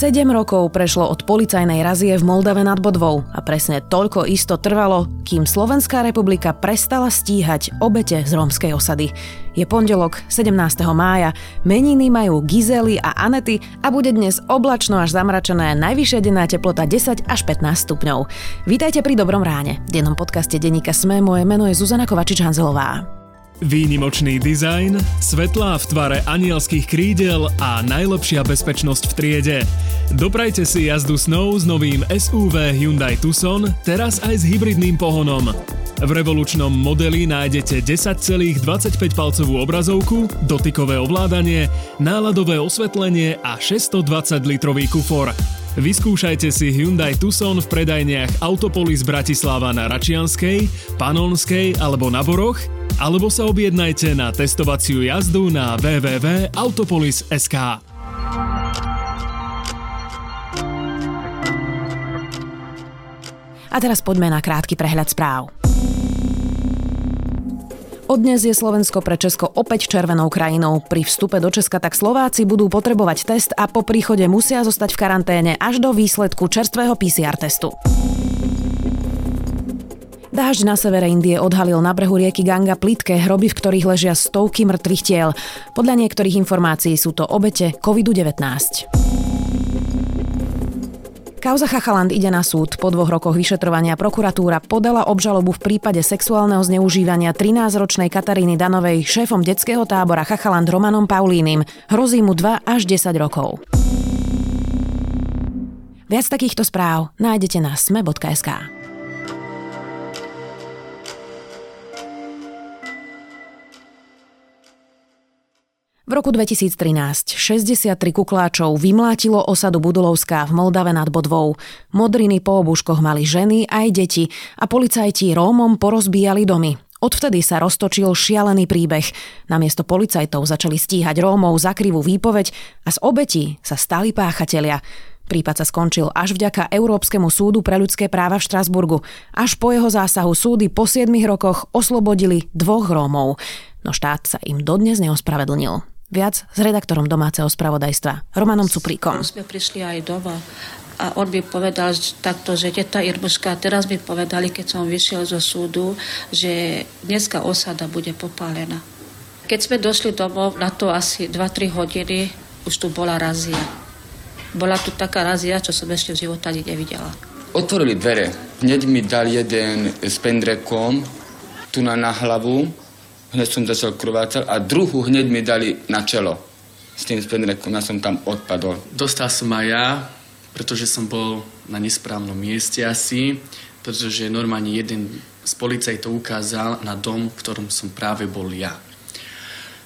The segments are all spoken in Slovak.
7 rokov prešlo od policajnej razie v Moldave nad Bodvou a presne toľko isto trvalo, kým Slovenská republika prestala stíhať obete z rómskej osady. Je pondelok 17. mája, meniny majú Gizely a Anety a bude dnes oblačno až zamračené, najvyššia denná teplota 10 až 15 stupňov. Vítajte pri Dobrom ráne. V dennom podcaste Deníka Sme moje meno je Zuzana Kovačič-Hanzelová. Výnimočný dizajn, svetlá v tvare anielských krídel a najlepšia bezpečnosť v triede. Doprajte si jazdu snou s novým SUV Hyundai Tucson, teraz aj s hybridným pohonom. V revolučnom modeli nájdete 10,25-palcovú obrazovku, dotykové ovládanie, náladové osvetlenie a 620-litrový kufor. Vyskúšajte si Hyundai Tucson v predajniach Autopolis Bratislava na Račianskej, Panonskej alebo na Boroch alebo sa objednajte na testovaciu jazdu na www.autopolis.sk. A teraz poďme na krátky prehľad správ. Od dnes je Slovensko pre Česko opäť červenou krajinou. Pri vstupe do Česka tak Slováci budú potrebovať test a po príchode musia zostať v karanténe až do výsledku čerstvého PCR testu. Dážď na severe Indie odhalil na brehu rieky Ganga plitké hroby, v ktorých ležia stovky mŕtvych tiel. Podľa niektorých informácií sú to obete COVID-19. Kauza Chachaland ide na súd. Po dvoch rokoch vyšetrovania prokuratúra podala obžalobu v prípade sexuálneho zneužívania 13-ročnej Kataríny Danovej šéfom detského tábora Chachaland Romanom Paulínim. Hrozí mu 2 až 10 rokov. Viac takýchto správ nájdete na sme.sk. V roku 2013 63 kukláčov vymlátilo osadu Budulovská v Moldave nad Bodvou. Modriny po obúškoch mali ženy aj deti a policajti Rómom porozbíjali domy. Odvtedy sa roztočil šialený príbeh. Namiesto policajtov začali stíhať Rómov za krivú výpoveď a z obetí sa stali páchatelia. Prípad sa skončil až vďaka Európskemu súdu pre ľudské práva v Štrasburgu. Až po jeho zásahu súdy po 7 rokoch oslobodili dvoch Rómov. No štát sa im dodnes neospravedlnil. Viac s redaktorom domáceho spravodajstva Romanom Cupríkom. Sme prišli aj doma a on by povedal takto, že teta Irbuška, teraz by povedali, keď som vyšiel zo súdu, že dneska osada bude popálená. Keď sme došli domov, na to asi 2-3 hodiny, už tu bola razia. Bola tu taká razia, čo som ešte v života ani nevidela. Otvorili dvere. Hneď mi dal jeden s pendrekom tu na, na hlavu hneď som začal krvácať a druhú hneď mi dali na čelo. S tým spenrekom ja som tam odpadol. Dostal som aj ja, pretože som bol na nesprávnom mieste asi, pretože normálne jeden z policajtov ukázal na dom, v ktorom som práve bol ja.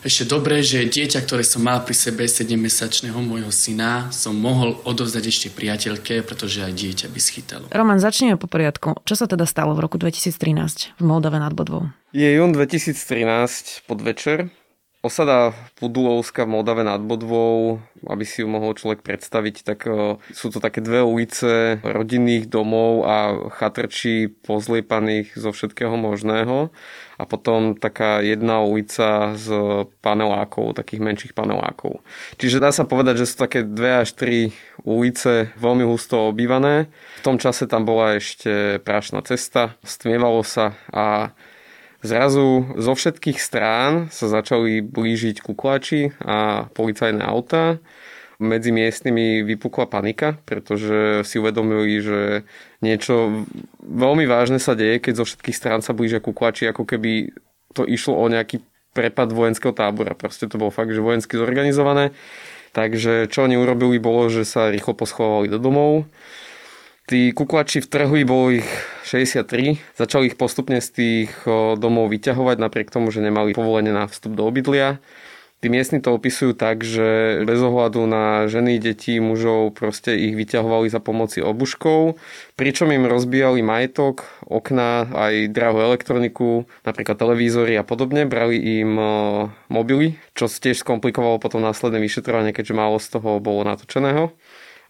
Ešte dobre, že dieťa, ktoré som mal pri sebe 7-mesačného môjho syna, som mohol odovzdať ešte priateľke, pretože aj dieťa by schytalo. Roman, začneme po poriadku. Čo sa teda stalo v roku 2013 v Moldave nad Bodvou? Je jún 2013 podvečer. Osada Pudulovska v Moldave nad Bodvou, aby si ju mohol človek predstaviť, tak e, sú to také dve ulice rodinných domov a chatrčí pozliepaných zo všetkého možného. A potom taká jedna ulica z panelákov, takých menších panelákov. Čiže dá sa povedať, že sú také dve až tri ulice veľmi husto obývané. V tom čase tam bola ešte prašná cesta, stmievalo sa a Zrazu zo všetkých strán sa začali blížiť kuklači a policajné autá. Medzi miestnymi vypukla panika, pretože si uvedomili, že niečo veľmi vážne sa deje, keď zo všetkých strán sa blížia kuklači, ako keby to išlo o nejaký prepad vojenského tábora. Proste to bolo fakt, že vojensky zorganizované. Takže čo oni urobili bolo, že sa rýchlo poschovali do domov Tí kuklači v trhu, bolo ich 63, začali ich postupne z tých domov vyťahovať, napriek tomu, že nemali povolenie na vstup do obydlia. Tí miestni to opisujú tak, že bez ohľadu na ženy, deti, mužov proste ich vyťahovali za pomoci obuškov, pričom im rozbíjali majetok, okná, aj drahú elektroniku, napríklad televízory a podobne, brali im mobily, čo tiež skomplikovalo potom následné vyšetrovanie, keďže málo z toho bolo natočeného.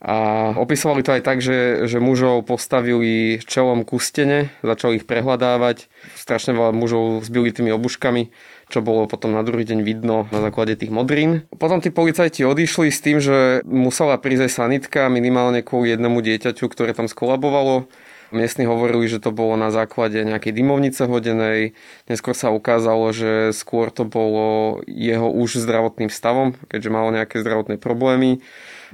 A opisovali to aj tak, že, že mužov postavili čelom ku stene, začali ich prehľadávať. Strašne veľa mužov zbili tými obuškami. čo bolo potom na druhý deň vidno na základe tých modrín. Potom tí policajti odišli s tým, že musela prísť sanitka minimálne kvôli jednému dieťaťu, ktoré tam skolabovalo. Miestni hovorili, že to bolo na základe nejakej dymovnice hodenej. Neskôr sa ukázalo, že skôr to bolo jeho už zdravotným stavom, keďže malo nejaké zdravotné problémy.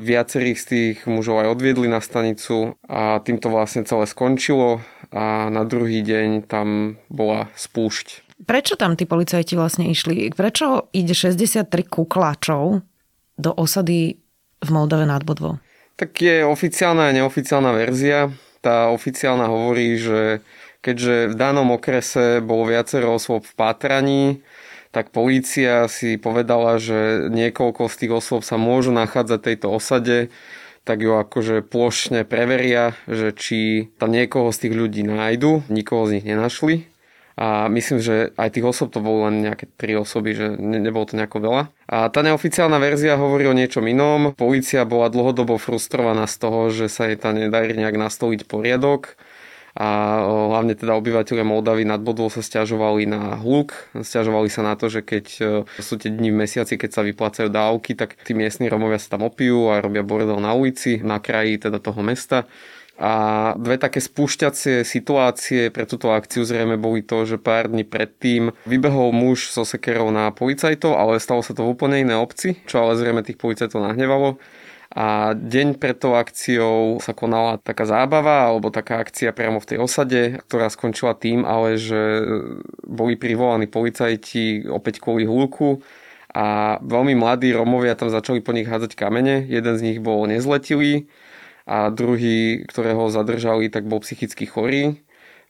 Viacerých z tých mužov aj odviedli na stanicu a týmto vlastne celé skončilo a na druhý deň tam bola spúšť. Prečo tam tí policajti vlastne išli? Prečo ide 63 kukláčov do osady v Moldave nad Bodvou? Tak je oficiálna a neoficiálna verzia. Tá oficiálna hovorí, že keďže v danom okrese bolo viacero osôb v pátraní, tak polícia si povedala, že niekoľko z tých osôb sa môžu nachádzať v tejto osade, tak ju akože plošne preveria, že či tam niekoho z tých ľudí nájdu, nikoho z nich nenašli a myslím, že aj tých osob to bolo len nejaké tri osoby, že ne, nebolo to nejako veľa. A tá neoficiálna verzia hovorí o niečom inom. Polícia bola dlhodobo frustrovaná z toho, že sa jej tam nedarí nejak nastoliť poriadok a hlavne teda obyvateľe Moldavy nad Bodvou sa stiažovali na hluk, stiažovali sa na to, že keď e, sú tie dni v mesiaci, keď sa vyplácajú dávky, tak tí miestni Romovia sa tam opijú a robia bordel na ulici, na kraji teda toho mesta a dve také spúšťacie situácie pre túto akciu zrejme boli to, že pár dní predtým vybehol muž so sekerou na policajtov, ale stalo sa to v úplne inej obci, čo ale zrejme tých policajtov nahnevalo. A deň pred tou akciou sa konala taká zábava alebo taká akcia priamo v tej osade, ktorá skončila tým, ale že boli privolaní policajti opäť kvôli hluku a veľmi mladí Romovia tam začali po nich hádzať kamene. Jeden z nich bol nezletilý, a druhý, ktorého zadržali, tak bol psychicky chorý.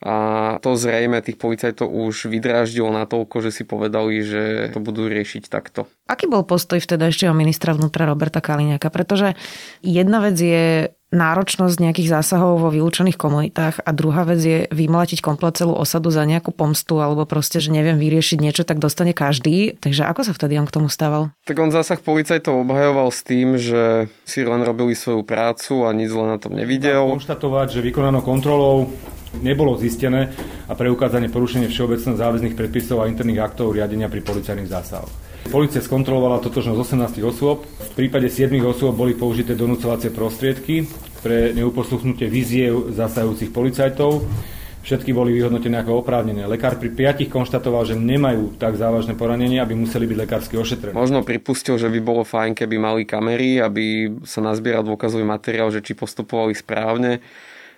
A to zrejme tých policajtov už vydráždilo na toľko, že si povedali, že to budú riešiť takto. Aký bol postoj vtedajšieho ministra vnútra Roberta Kaliňáka? Pretože jedna vec je náročnosť nejakých zásahov vo vylúčených komunitách a druhá vec je vymlatiť komplet celú osadu za nejakú pomstu alebo proste, že neviem vyriešiť niečo, tak dostane každý. Takže ako sa vtedy on k tomu stával? Tak on zásah policajtov obhajoval s tým, že si len robili svoju prácu a nič zle na tom nevidel. Konštatovať, že vykonanou kontrolou nebolo zistené a preukázanie porušenie všeobecných záväzných predpisov a interných aktov riadenia pri policajných zásahoch. Polícia skontrolovala totožnosť 18 osôb. V prípade 7 osôb boli použité donúcovacie prostriedky pre neuposluchnutie víziev zasahujúcich policajtov. Všetky boli vyhodnotené ako oprávnené. Lekár pri piatich konštatoval, že nemajú tak závažné poranenie, aby museli byť lekársky ošetrené. Možno pripustil, že by bolo fajn, keby mali kamery, aby sa nazbieral dôkazový materiál, že či postupovali správne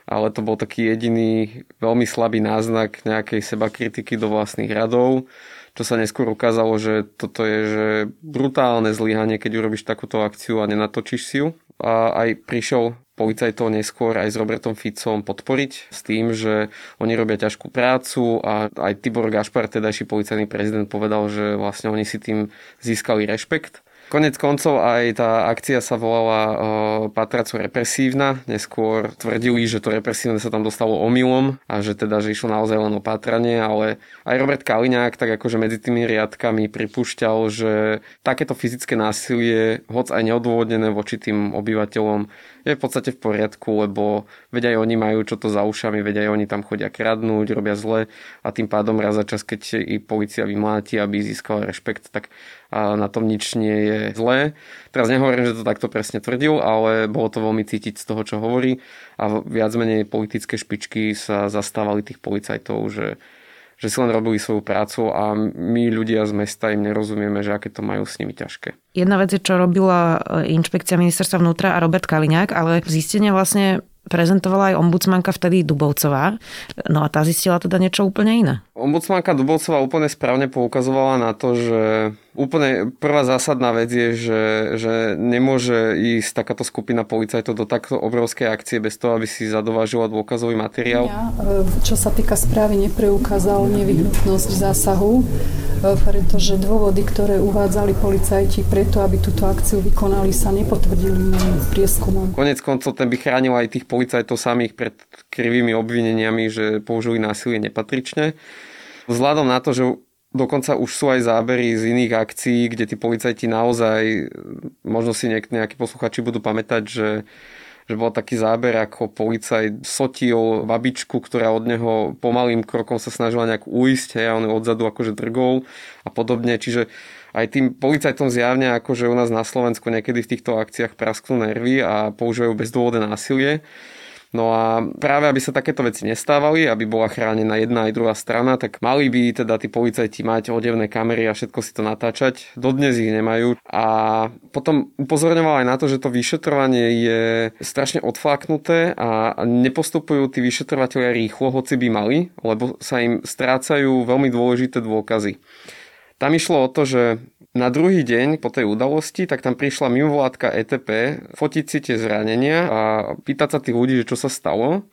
ale to bol taký jediný veľmi slabý náznak nejakej seba kritiky do vlastných radov čo sa neskôr ukázalo, že toto je že brutálne zlyhanie, keď urobíš takúto akciu a nenatočíš si ju. A aj prišiel policajtov neskôr aj s Robertom Ficom podporiť s tým, že oni robia ťažkú prácu a aj Tibor Gašpar, tedajší policajný prezident, povedal, že vlastne oni si tým získali rešpekt Konec koncov aj tá akcia sa volala uh, represívna. Neskôr tvrdili, že to represívne sa tam dostalo omylom a že teda, že išlo naozaj len o pátranie, ale aj Robert Kaliňák tak akože medzi tými riadkami pripúšťal, že takéto fyzické násilie, hoc aj neodôvodnené voči tým obyvateľom, je v podstate v poriadku, lebo veď aj oni majú čo to za ušami, veď aj oni tam chodia kradnúť, robia zle a tým pádom raz za čas, keď i policia vymláti, aby získala rešpekt, tak na tom nič nie je zlé. Teraz nehovorím, že to takto presne tvrdil, ale bolo to veľmi cítiť z toho, čo hovorí a viac menej politické špičky sa zastávali tých policajtov, že že si len robili svoju prácu a my ľudia z mesta im nerozumieme, že aké to majú s nimi ťažké. Jedna vec je, čo robila e, inšpekcia ministerstva vnútra a Robert Kaliňák, ale zistenie vlastne prezentovala aj ombudsmanka vtedy Dubovcová. No a tá zistila teda niečo úplne iné. Ombudsmanka Dubovcová úplne správne poukazovala na to, že úplne prvá zásadná vec je, že, že nemôže ísť takáto skupina policajtov do takto obrovskej akcie bez toho, aby si zadovážila dôkazový materiál. Ja, e, čo sa týka správy, nepreukázal nevyhnutnosť zásahu pretože dôvody, ktoré uvádzali policajti preto, aby túto akciu vykonali, sa nepotvrdili prieskumom. Konec koncov ten by chránil aj tých policajtov samých pred krivými obvineniami, že použili násilie nepatrične. Vzhľadom na to, že Dokonca už sú aj zábery z iných akcií, kde tí policajti naozaj, možno si niek- nejakí posluchači budú pamätať, že že bol taký záber, ako policajt sotil babičku, ktorá od neho pomalým krokom sa snažila nejak uísť, hej, a on ju odzadu akože drgol a podobne. Čiže aj tým policajtom zjavne, akože u nás na Slovensku niekedy v týchto akciách prasknú nervy a používajú bezdôvodné násilie. No a práve aby sa takéto veci nestávali, aby bola chránená jedna aj druhá strana, tak mali by teda tí policajti mať odevné kamery a všetko si to natáčať. Dodnes ich nemajú. A potom upozorňoval aj na to, že to vyšetrovanie je strašne odfláknuté a nepostupujú tí vyšetrovateľia rýchlo, hoci by mali, lebo sa im strácajú veľmi dôležité dôkazy. Tam išlo o to, že na druhý deň po tej udalosti, tak tam prišla mimovládka ETP fotiť si tie zranenia a pýtať sa tých ľudí, že čo sa stalo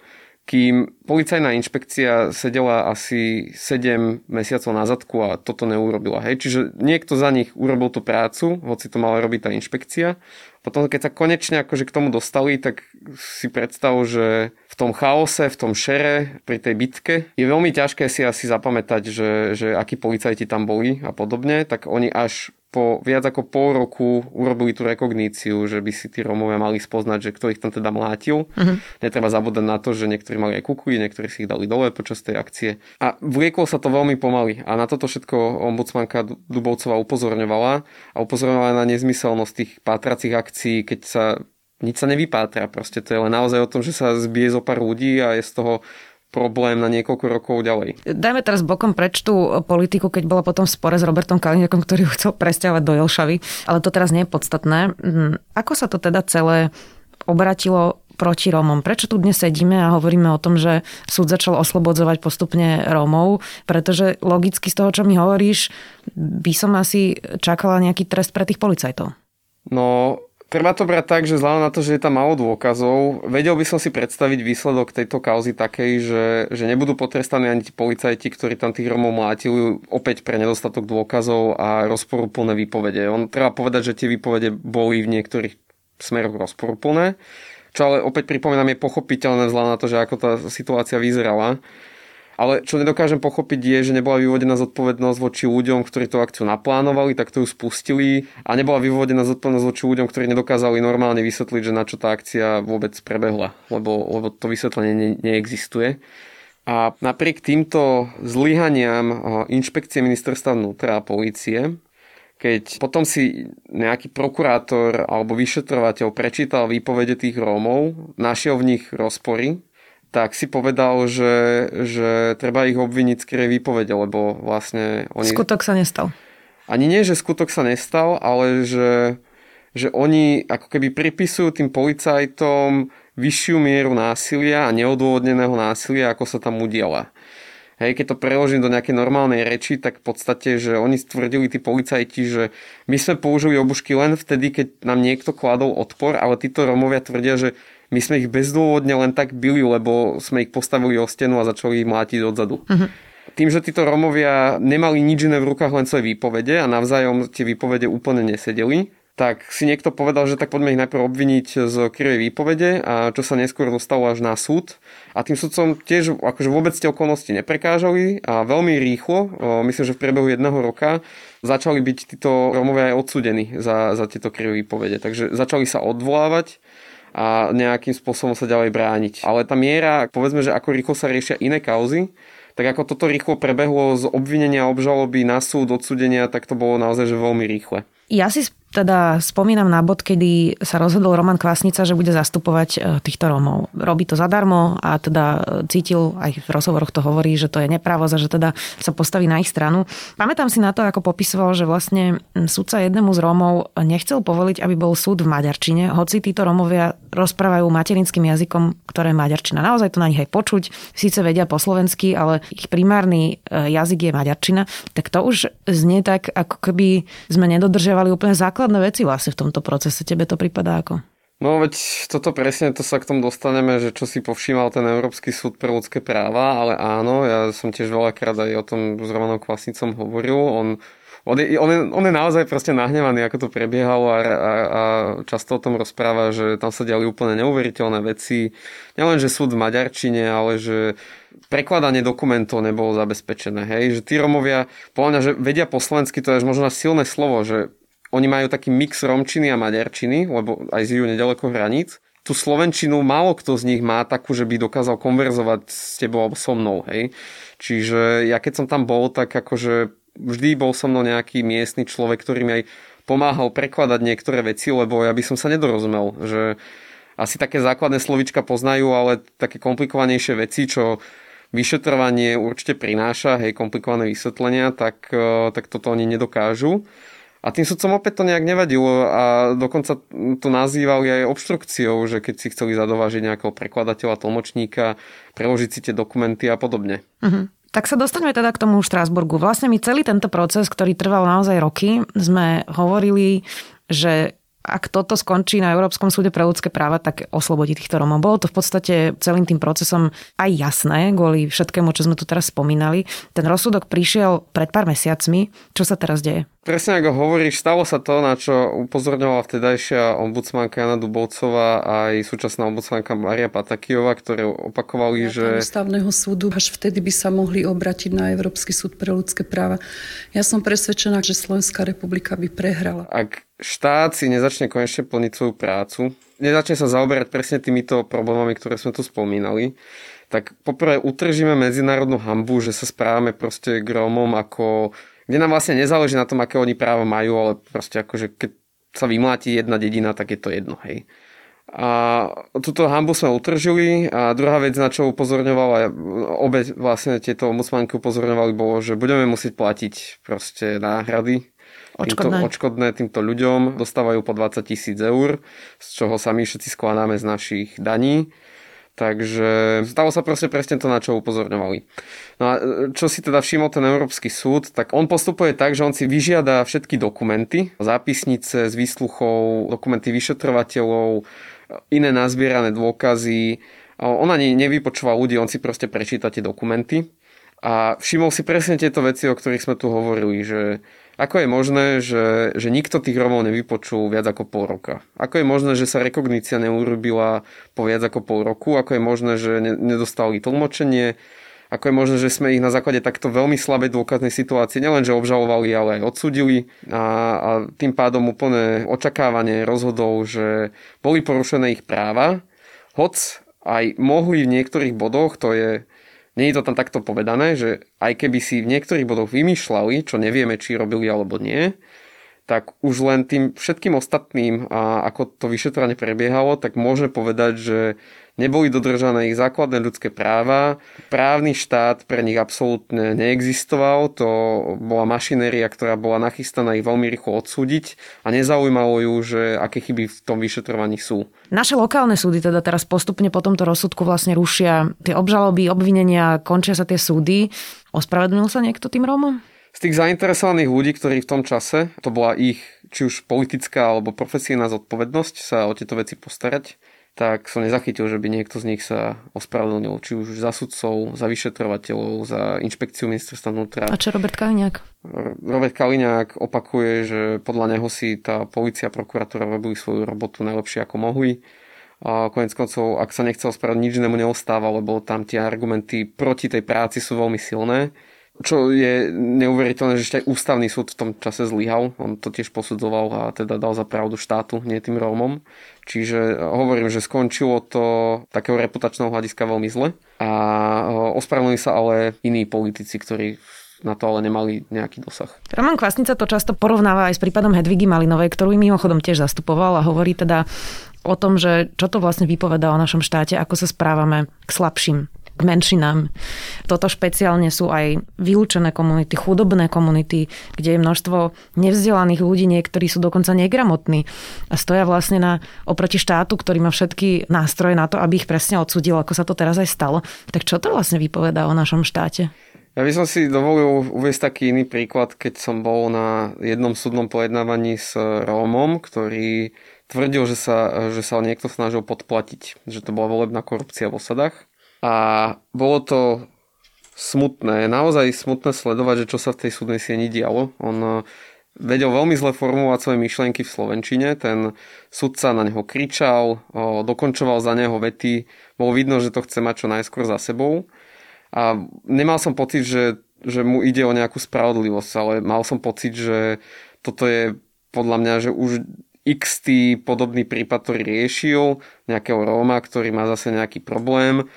kým policajná inšpekcia sedela asi 7 mesiacov na zadku a toto neurobila. Hej. Čiže niekto za nich urobil tú prácu, hoci to mala robiť tá inšpekcia. Potom, keď sa konečne akože k tomu dostali, tak si predstav, že v tom chaose, v tom šere, pri tej bitke, je veľmi ťažké si asi zapamätať, že, že akí policajti tam boli a podobne, tak oni až po viac ako pol roku urobili tú rekogníciu, že by si tí Rómovia mali spoznať, že kto ich tam teda mlátil. Uh-huh. Netreba zabúdať na to, že niektorí mali aj kukuji, niektorí si ich dali dole počas tej akcie. A vlieklo sa to veľmi pomaly. A na toto všetko ombudsmanka Dubovcová upozorňovala a upozorňovala na nezmyselnosť tých pátracích akcií, keď sa nič sa nevypátra. Proste to je len naozaj o tom, že sa zbije zo pár ľudí a je z toho problém na niekoľko rokov ďalej. Dajme teraz bokom preč tú politiku, keď bola potom v spore s Robertom Kaliňakom, ktorý ho chcel presťahovať do Jelšavy, ale to teraz nie je podstatné. Hm, ako sa to teda celé obratilo proti Rómom. Prečo tu dnes sedíme a hovoríme o tom, že súd začal oslobodzovať postupne Rómov? Pretože logicky z toho, čo mi hovoríš, by som asi čakala nejaký trest pre tých policajtov. No, Treba to brať tak, že vzhľadom na to, že je tam málo dôkazov, vedel by som si predstaviť výsledok tejto kauzy takej, že, že nebudú potrestaní ani tí policajti, ktorí tam tých Romov mlátili opäť pre nedostatok dôkazov a rozporúplné výpovede. On treba povedať, že tie výpovede boli v niektorých smeroch rozporúplné, čo ale opäť pripomínam je pochopiteľné vzhľadom na to, že ako tá situácia vyzerala. Ale čo nedokážem pochopiť je, že nebola vyvodená zodpovednosť voči ľuďom, ktorí tú akciu naplánovali, tak to ju spustili a nebola vyvodená zodpovednosť voči ľuďom, ktorí nedokázali normálne vysvetliť, že na čo tá akcia vôbec prebehla, lebo, lebo to vysvetlenie ne, neexistuje. A napriek týmto zlyhaniam inšpekcie ministerstva vnútra a polície, keď potom si nejaký prokurátor alebo vyšetrovateľ prečítal výpovede tých Rómov, našiel v nich rozpory, tak si povedal, že, že treba ich obviniť z krej výpovede, lebo vlastne oni... Skutok sa nestal. Ani nie, že skutok sa nestal, ale že, že oni ako keby pripisujú tým policajtom vyššiu mieru násilia a neodôvodneného násilia, ako sa tam udiala. Hej, keď to preložím do nejakej normálnej reči, tak v podstate, že oni stvrdili tí policajti, že my sme použili obušky len vtedy, keď nám niekto kladol odpor, ale títo Romovia tvrdia, že my sme ich bezdôvodne len tak bili, lebo sme ich postavili o stenu a začali ich mlátiť odzadu. Uh-huh. Tým, že títo Romovia nemali nič iné v rukách, len svoje výpovede a navzájom tie výpovede úplne nesedeli, tak si niekto povedal, že tak poďme ich najprv obviniť z krivej výpovede a čo sa neskôr dostalo až na súd. A tým súdcom tiež akože vôbec tie okolnosti neprekážali a veľmi rýchlo, myslím, že v priebehu jedného roka, začali byť títo Romovia aj odsudení za, za tieto krivé výpovede. Takže začali sa odvolávať a nejakým spôsobom sa ďalej brániť. Ale tá miera, povedzme, že ako rýchlo sa riešia iné kauzy, tak ako toto rýchlo prebehlo z obvinenia obžaloby na súd, odsudenia, tak to bolo naozaj že veľmi rýchle. Ja si teda spomínam na bod, kedy sa rozhodol Roman Kvasnica, že bude zastupovať e, týchto Rómov. Robí to zadarmo a teda e, cítil, aj v rozhovoroch to hovorí, že to je neprávosť a že teda sa postaví na ich stranu. Pamätám si na to, ako popisoval, že vlastne súdca jednému z Rómov nechcel povoliť, aby bol súd v Maďarčine, hoci títo Rómovia rozprávajú materinským jazykom, ktoré je Maďarčina. Naozaj to na nich aj počuť. Síce vedia po slovensky, ale ich primárny e, jazyk je Maďarčina. Tak to už znie tak, ako keby sme nedodržiavali úplne základ základné veci vlastne v tomto procese. Tebe to prípada ako? No veď toto presne, to sa k tomu dostaneme, že čo si povšímal ten Európsky súd pre ľudské práva, ale áno, ja som tiež veľakrát aj o tom s Romanom Kvasnicom hovoril, on on je, on, je, on je naozaj proste nahnevaný, ako to prebiehalo a, a, a často o tom rozpráva, že tam sa diali úplne neuveriteľné veci. Nielen, že súd v Maďarčine, ale že prekladanie dokumentov nebolo zabezpečené. Hej? Že tí Romovia, podľa že vedia po slovensky, to je možno silné slovo, že oni majú taký mix romčiny a maďarčiny, lebo aj žijú nedaleko hraníc. tú slovenčinu málo kto z nich má takú, že by dokázal konverzovať s tebou alebo so mnou, hej. Čiže ja keď som tam bol, tak akože vždy bol so mnou nejaký miestny človek, ktorý mi aj pomáhal prekladať niektoré veci, lebo ja by som sa nedorozumel, že asi také základné slovička poznajú, ale také komplikovanejšie veci, čo vyšetrovanie určite prináša, hej, komplikované vysvetlenia, tak, e, tak toto oni nedokážu. A tým sudcom opäť to nejak nevadilo a dokonca to nazývali aj obštrukciou, že keď si chceli zadovážiť nejakého prekladateľa, tlmočníka, preložiť si tie dokumenty a podobne. Uh-huh. Tak sa dostaneme teda k tomu Štrásburgu. Vlastne my celý tento proces, ktorý trval naozaj roky, sme hovorili, že ak toto skončí na Európskom súde pre ľudské práva, tak oslobodí týchto Romov. Bolo to v podstate celým tým procesom aj jasné, kvôli všetkému, čo sme tu teraz spomínali. Ten rozsudok prišiel pred pár mesiacmi. Čo sa teraz deje? Presne ako hovoríš, stalo sa to, na čo upozorňovala vtedajšia ombudsmanka Jana Dubovcová a aj súčasná ombudsmanka Maria Patakijová, ktoré opakovali, že... Ústavného súdu až vtedy by sa mohli obratiť na Európsky súd pre ľudské práva. Ja som presvedčená, že Slovenská republika by prehrala. Ak štát si nezačne konečne plniť svoju prácu, nezačne sa zaoberať presne týmito problémami, ktoré sme tu spomínali, tak poprvé utržíme medzinárodnú hambu, že sa správame proste k Rómom ako kde nám vlastne nezáleží na tom, aké oni práva majú, ale proste akože keď sa vymláti jedna dedina, tak je to jedno, hej. A túto hambu sme utržili a druhá vec, na čo upozorňovala, obe vlastne tieto ombudsmanky upozorňovali, bolo, že budeme musieť platiť proste náhrady Týmto, odškodné týmto ľuďom. Dostávajú po 20 tisíc eur, z čoho sa my všetci skladáme z našich daní. Takže stalo sa proste presne to, na čo upozorňovali. No a e, čo si teda všimol ten Európsky súd, tak on postupuje tak, že on si vyžiada všetky dokumenty, zápisnice z výsluchov, dokumenty vyšetrovateľov, iné nazbierané dôkazy. On ani nevypočúva ľudí, on si proste prečíta tie dokumenty. A všimol si presne tieto veci, o ktorých sme tu hovorili, že ako je možné, že, že nikto tých Romov nevypočul viac ako pol roka? Ako je možné, že sa rekognícia neurobila po viac ako pol roku? Ako je možné, že ne, nedostali tlmočenie? Ako je možné, že sme ich na základe takto veľmi slabej dôkaznej situácie nielenže obžalovali, ale aj odsudili a, a tým pádom úplne očakávanie rozhodol, že boli porušené ich práva, hoc aj mohli v niektorých bodoch, to je nie je to tam takto povedané, že aj keby si v niektorých bodoch vymýšľali, čo nevieme, či robili alebo nie, tak už len tým všetkým ostatným, a ako to vyšetrovanie prebiehalo, tak môže povedať, že neboli dodržané ich základné ľudské práva, právny štát pre nich absolútne neexistoval, to bola mašinéria, ktorá bola nachystaná ich veľmi rýchlo odsúdiť a nezaujímalo ju, že aké chyby v tom vyšetrovaní sú. Naše lokálne súdy teda teraz postupne po tomto rozsudku vlastne rušia tie obžaloby, obvinenia, končia sa tie súdy. Ospravedlnil sa niekto tým Rómom? Z tých zainteresovaných ľudí, ktorí v tom čase, to bola ich či už politická alebo profesijná zodpovednosť sa o tieto veci postarať, tak som nezachytil, že by niekto z nich sa ospravedlnil, či už za sudcov, za vyšetrovateľov, za inšpekciu ministerstva vnútra. A čo Robert Kaliňák? Robert Kaliňák opakuje, že podľa neho si tá policia a prokuratúra robili svoju robotu najlepšie ako mohli. A konec koncov, ak sa nechcel spraviť, nič inému neostáva, lebo tam tie argumenty proti tej práci sú veľmi silné čo je neuveriteľné, že ešte aj ústavný súd v tom čase zlyhal. On to tiež posudzoval a teda dal za pravdu štátu, nie tým Rómom. Čiže hovorím, že skončilo to takého reputačného hľadiska veľmi zle a ospravedlnili sa ale iní politici, ktorí na to ale nemali nejaký dosah. Roman Kvasnica to často porovnáva aj s prípadom Hedvigy Malinovej, ktorú mimochodom tiež zastupoval a hovorí teda o tom, že čo to vlastne vypovedá o našom štáte, ako sa správame k slabším k menšinám. Toto špeciálne sú aj vylúčené komunity, chudobné komunity, kde je množstvo nevzdelaných ľudí, niektorí sú dokonca negramotní a stoja vlastne na, oproti štátu, ktorý má všetky nástroje na to, aby ich presne odsudil, ako sa to teraz aj stalo. Tak čo to vlastne vypovedá o našom štáte? Ja by som si dovolil uvieť taký iný príklad, keď som bol na jednom súdnom pojednávaní s Rómom, ktorý tvrdil, že sa, že sa niekto snažil podplatiť, že to bola volebná korupcia v osadách. A bolo to smutné, naozaj smutné sledovať, že čo sa v tej súdnej sieni dialo. On eh, vedel veľmi zle formulovať svoje myšlienky v Slovenčine, ten sudca na neho kričal, dokončoval za neho vety, bolo vidno, že to chce mať čo najskôr za sebou. A nemal som pocit, že, že mu ide o nejakú spravodlivosť, ale mal som pocit, že toto je podľa mňa, že už x podobný prípad, ktorý riešil, nejakého Róma, ktorý má zase nejaký problém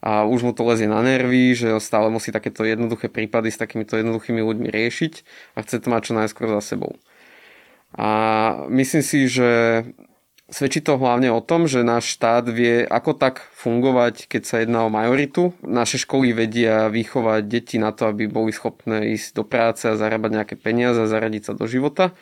a už mu to lezie na nervy, že stále musí takéto jednoduché prípady s takýmito jednoduchými ľuďmi riešiť a chce to mať čo najskôr za sebou. A myslím si, že Svedčí to hlavne o tom, že náš štát vie ako tak fungovať, keď sa jedná o majoritu. Naše školy vedia vychovať deti na to, aby boli schopné ísť do práce a zarábať nejaké peniaze a zaradiť sa do života.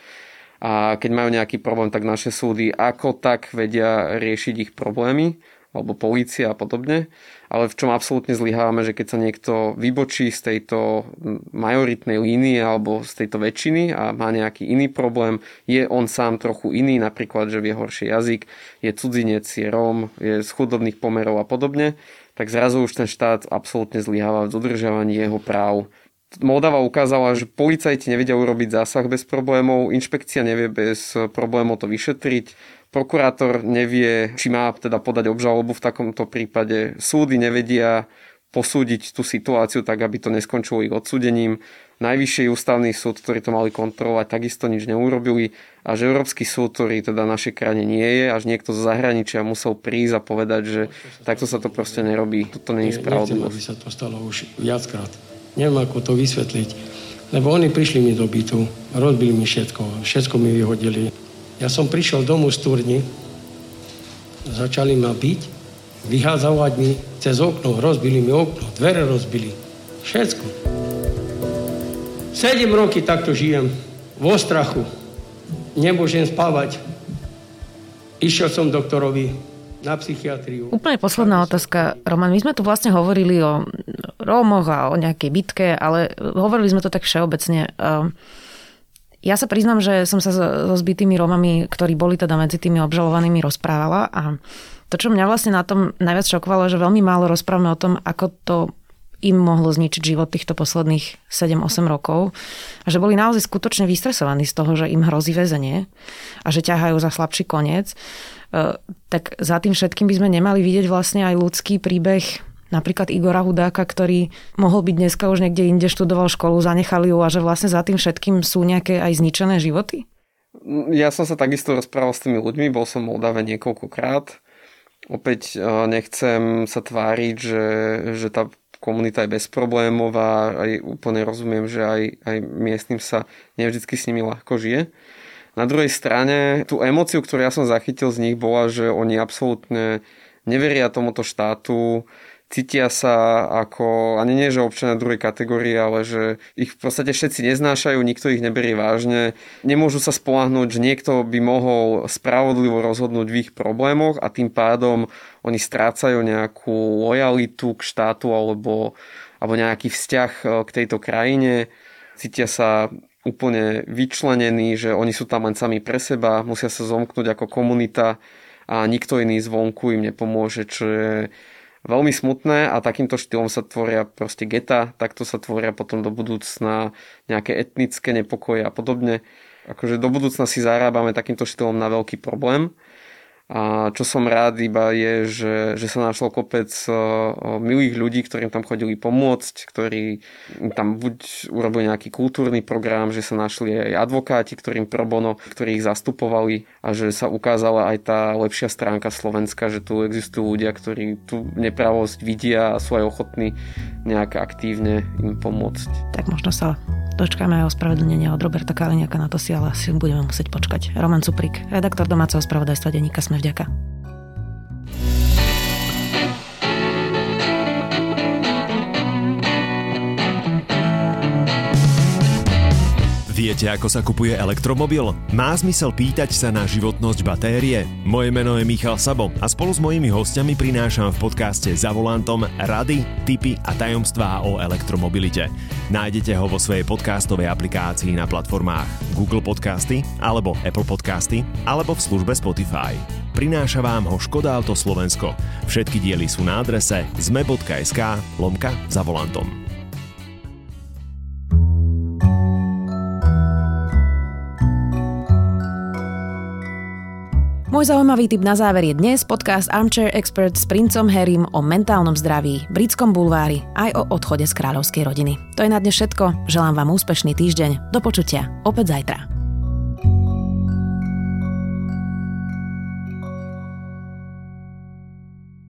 A keď majú nejaký problém, tak naše súdy ako tak vedia riešiť ich problémy alebo polícia a podobne. Ale v čom absolútne zlyhávame, že keď sa niekto vybočí z tejto majoritnej línie alebo z tejto väčšiny a má nejaký iný problém, je on sám trochu iný, napríklad, že vie horší jazyk, je cudzinec, je Róm, je z chudobných pomerov a podobne, tak zrazu už ten štát absolútne zlyháva v dodržiavaní jeho práv. Moldava ukázala, že policajti nevedia urobiť zásah bez problémov, inšpekcia nevie bez problémov to vyšetriť, Prokurátor nevie, či má teda podať obžalobu v takomto prípade. Súdy nevedia posúdiť tú situáciu tak, aby to neskončilo ich odsúdením. Najvyšší ústavný súd, ktorý to mali kontrolovať, takisto nič neurobili a že Európsky súd, ktorý teda našej krajine nie je, až niekto zo zahraničia musel prísť a povedať, že takto sa to proste nerobí. Toto je spravodlivosť. aby sa to stalo už viackrát. Neviem, ako to vysvetliť. Lebo oni prišli mi do bytu, rozbili mi všetko, všetko mi vyhodili. Ja som prišiel domov z turni, začali ma byť, vyhádzavať mi cez okno, rozbili mi okno, dvere rozbili, všetko. Sedem roky takto žijem, vo strachu, nemôžem spávať. Išiel som doktorovi na psychiatriu. Úplne posledná otázka. Roman, my sme tu vlastne hovorili o Rómoch a o nejakej bitke, ale hovorili sme to tak všeobecne. Ja sa priznám, že som sa so zbytými Rómami, ktorí boli teda medzi tými obžalovanými, rozprávala a to, čo mňa vlastne na tom najviac šokovalo, že veľmi málo rozprávame o tom, ako to im mohlo zničiť život týchto posledných 7-8 rokov a že boli naozaj skutočne vystresovaní z toho, že im hrozí väzenie a že ťahajú za slabší koniec. E, tak za tým všetkým by sme nemali vidieť vlastne aj ľudský príbeh napríklad Igora Hudáka, ktorý mohol byť dneska už niekde inde, študoval školu, zanechali ju a že vlastne za tým všetkým sú nejaké aj zničené životy? Ja som sa takisto rozprával s tými ľuďmi, bol som v Moldave niekoľkokrát. Opäť e, nechcem sa tváriť, že, že tá komunita je bezproblémová, aj úplne rozumiem, že aj, aj miestnym sa nevždy s nimi ľahko žije. Na druhej strane, tú emociu, ktorú ja som zachytil z nich, bola, že oni absolútne neveria tomuto štátu, cítia sa ako, ani nie že občania druhej kategórie, ale že ich v podstate všetci neznášajú, nikto ich neberie vážne, nemôžu sa spolahnúť, že niekto by mohol spravodlivo rozhodnúť v ich problémoch a tým pádom oni strácajú nejakú lojalitu k štátu alebo, alebo nejaký vzťah e, k tejto krajine, cítia sa úplne vyčlenení, že oni sú tam len sami pre seba, musia sa zomknúť ako komunita a nikto iný zvonku im nepomôže, čo je veľmi smutné a takýmto štýlom sa tvoria proste geta, takto sa tvoria potom do budúcna nejaké etnické nepokoje a podobne. Akože do budúcna si zarábame takýmto štýlom na veľký problém a čo som rád iba je, že, že sa našlo kopec milých ľudí, ktorým tam chodili pomôcť, ktorí tam buď urobili nejaký kultúrny program, že sa našli aj advokáti, ktorým pro bono, ktorí ich zastupovali a že sa ukázala aj tá lepšia stránka Slovenska, že tu existujú ľudia, ktorí tú nepravosť vidia a sú aj ochotní nejak aktívne im pomôcť. Tak možno sa Dočkáme aj ospravedlnenia od Roberta Kaliniaka, na to si ale asi budeme musieť počkať. Roman Cuprik, redaktor domáceho spravodajstva denníka Sme vďaka. Viete, ako sa kupuje elektromobil? Má zmysel pýtať sa na životnosť batérie? Moje meno je Michal Sabo a spolu s mojimi hostiami prinášam v podcaste Za volantom rady, tipy a tajomstvá o elektromobilite. Nájdete ho vo svojej podcastovej aplikácii na platformách Google Podcasty alebo Apple Podcasty alebo v službe Spotify. Prináša vám ho Škoda Auto Slovensko. Všetky diely sú na adrese zme.sk lomka za volantom. Môj zaujímavý tip na záver je dnes podcast Armchair Expert s princom Harrym o mentálnom zdraví, britskom bulvári aj o odchode z kráľovskej rodiny. To je na dnes všetko. Želám vám úspešný týždeň. Do počutia. Opäť zajtra.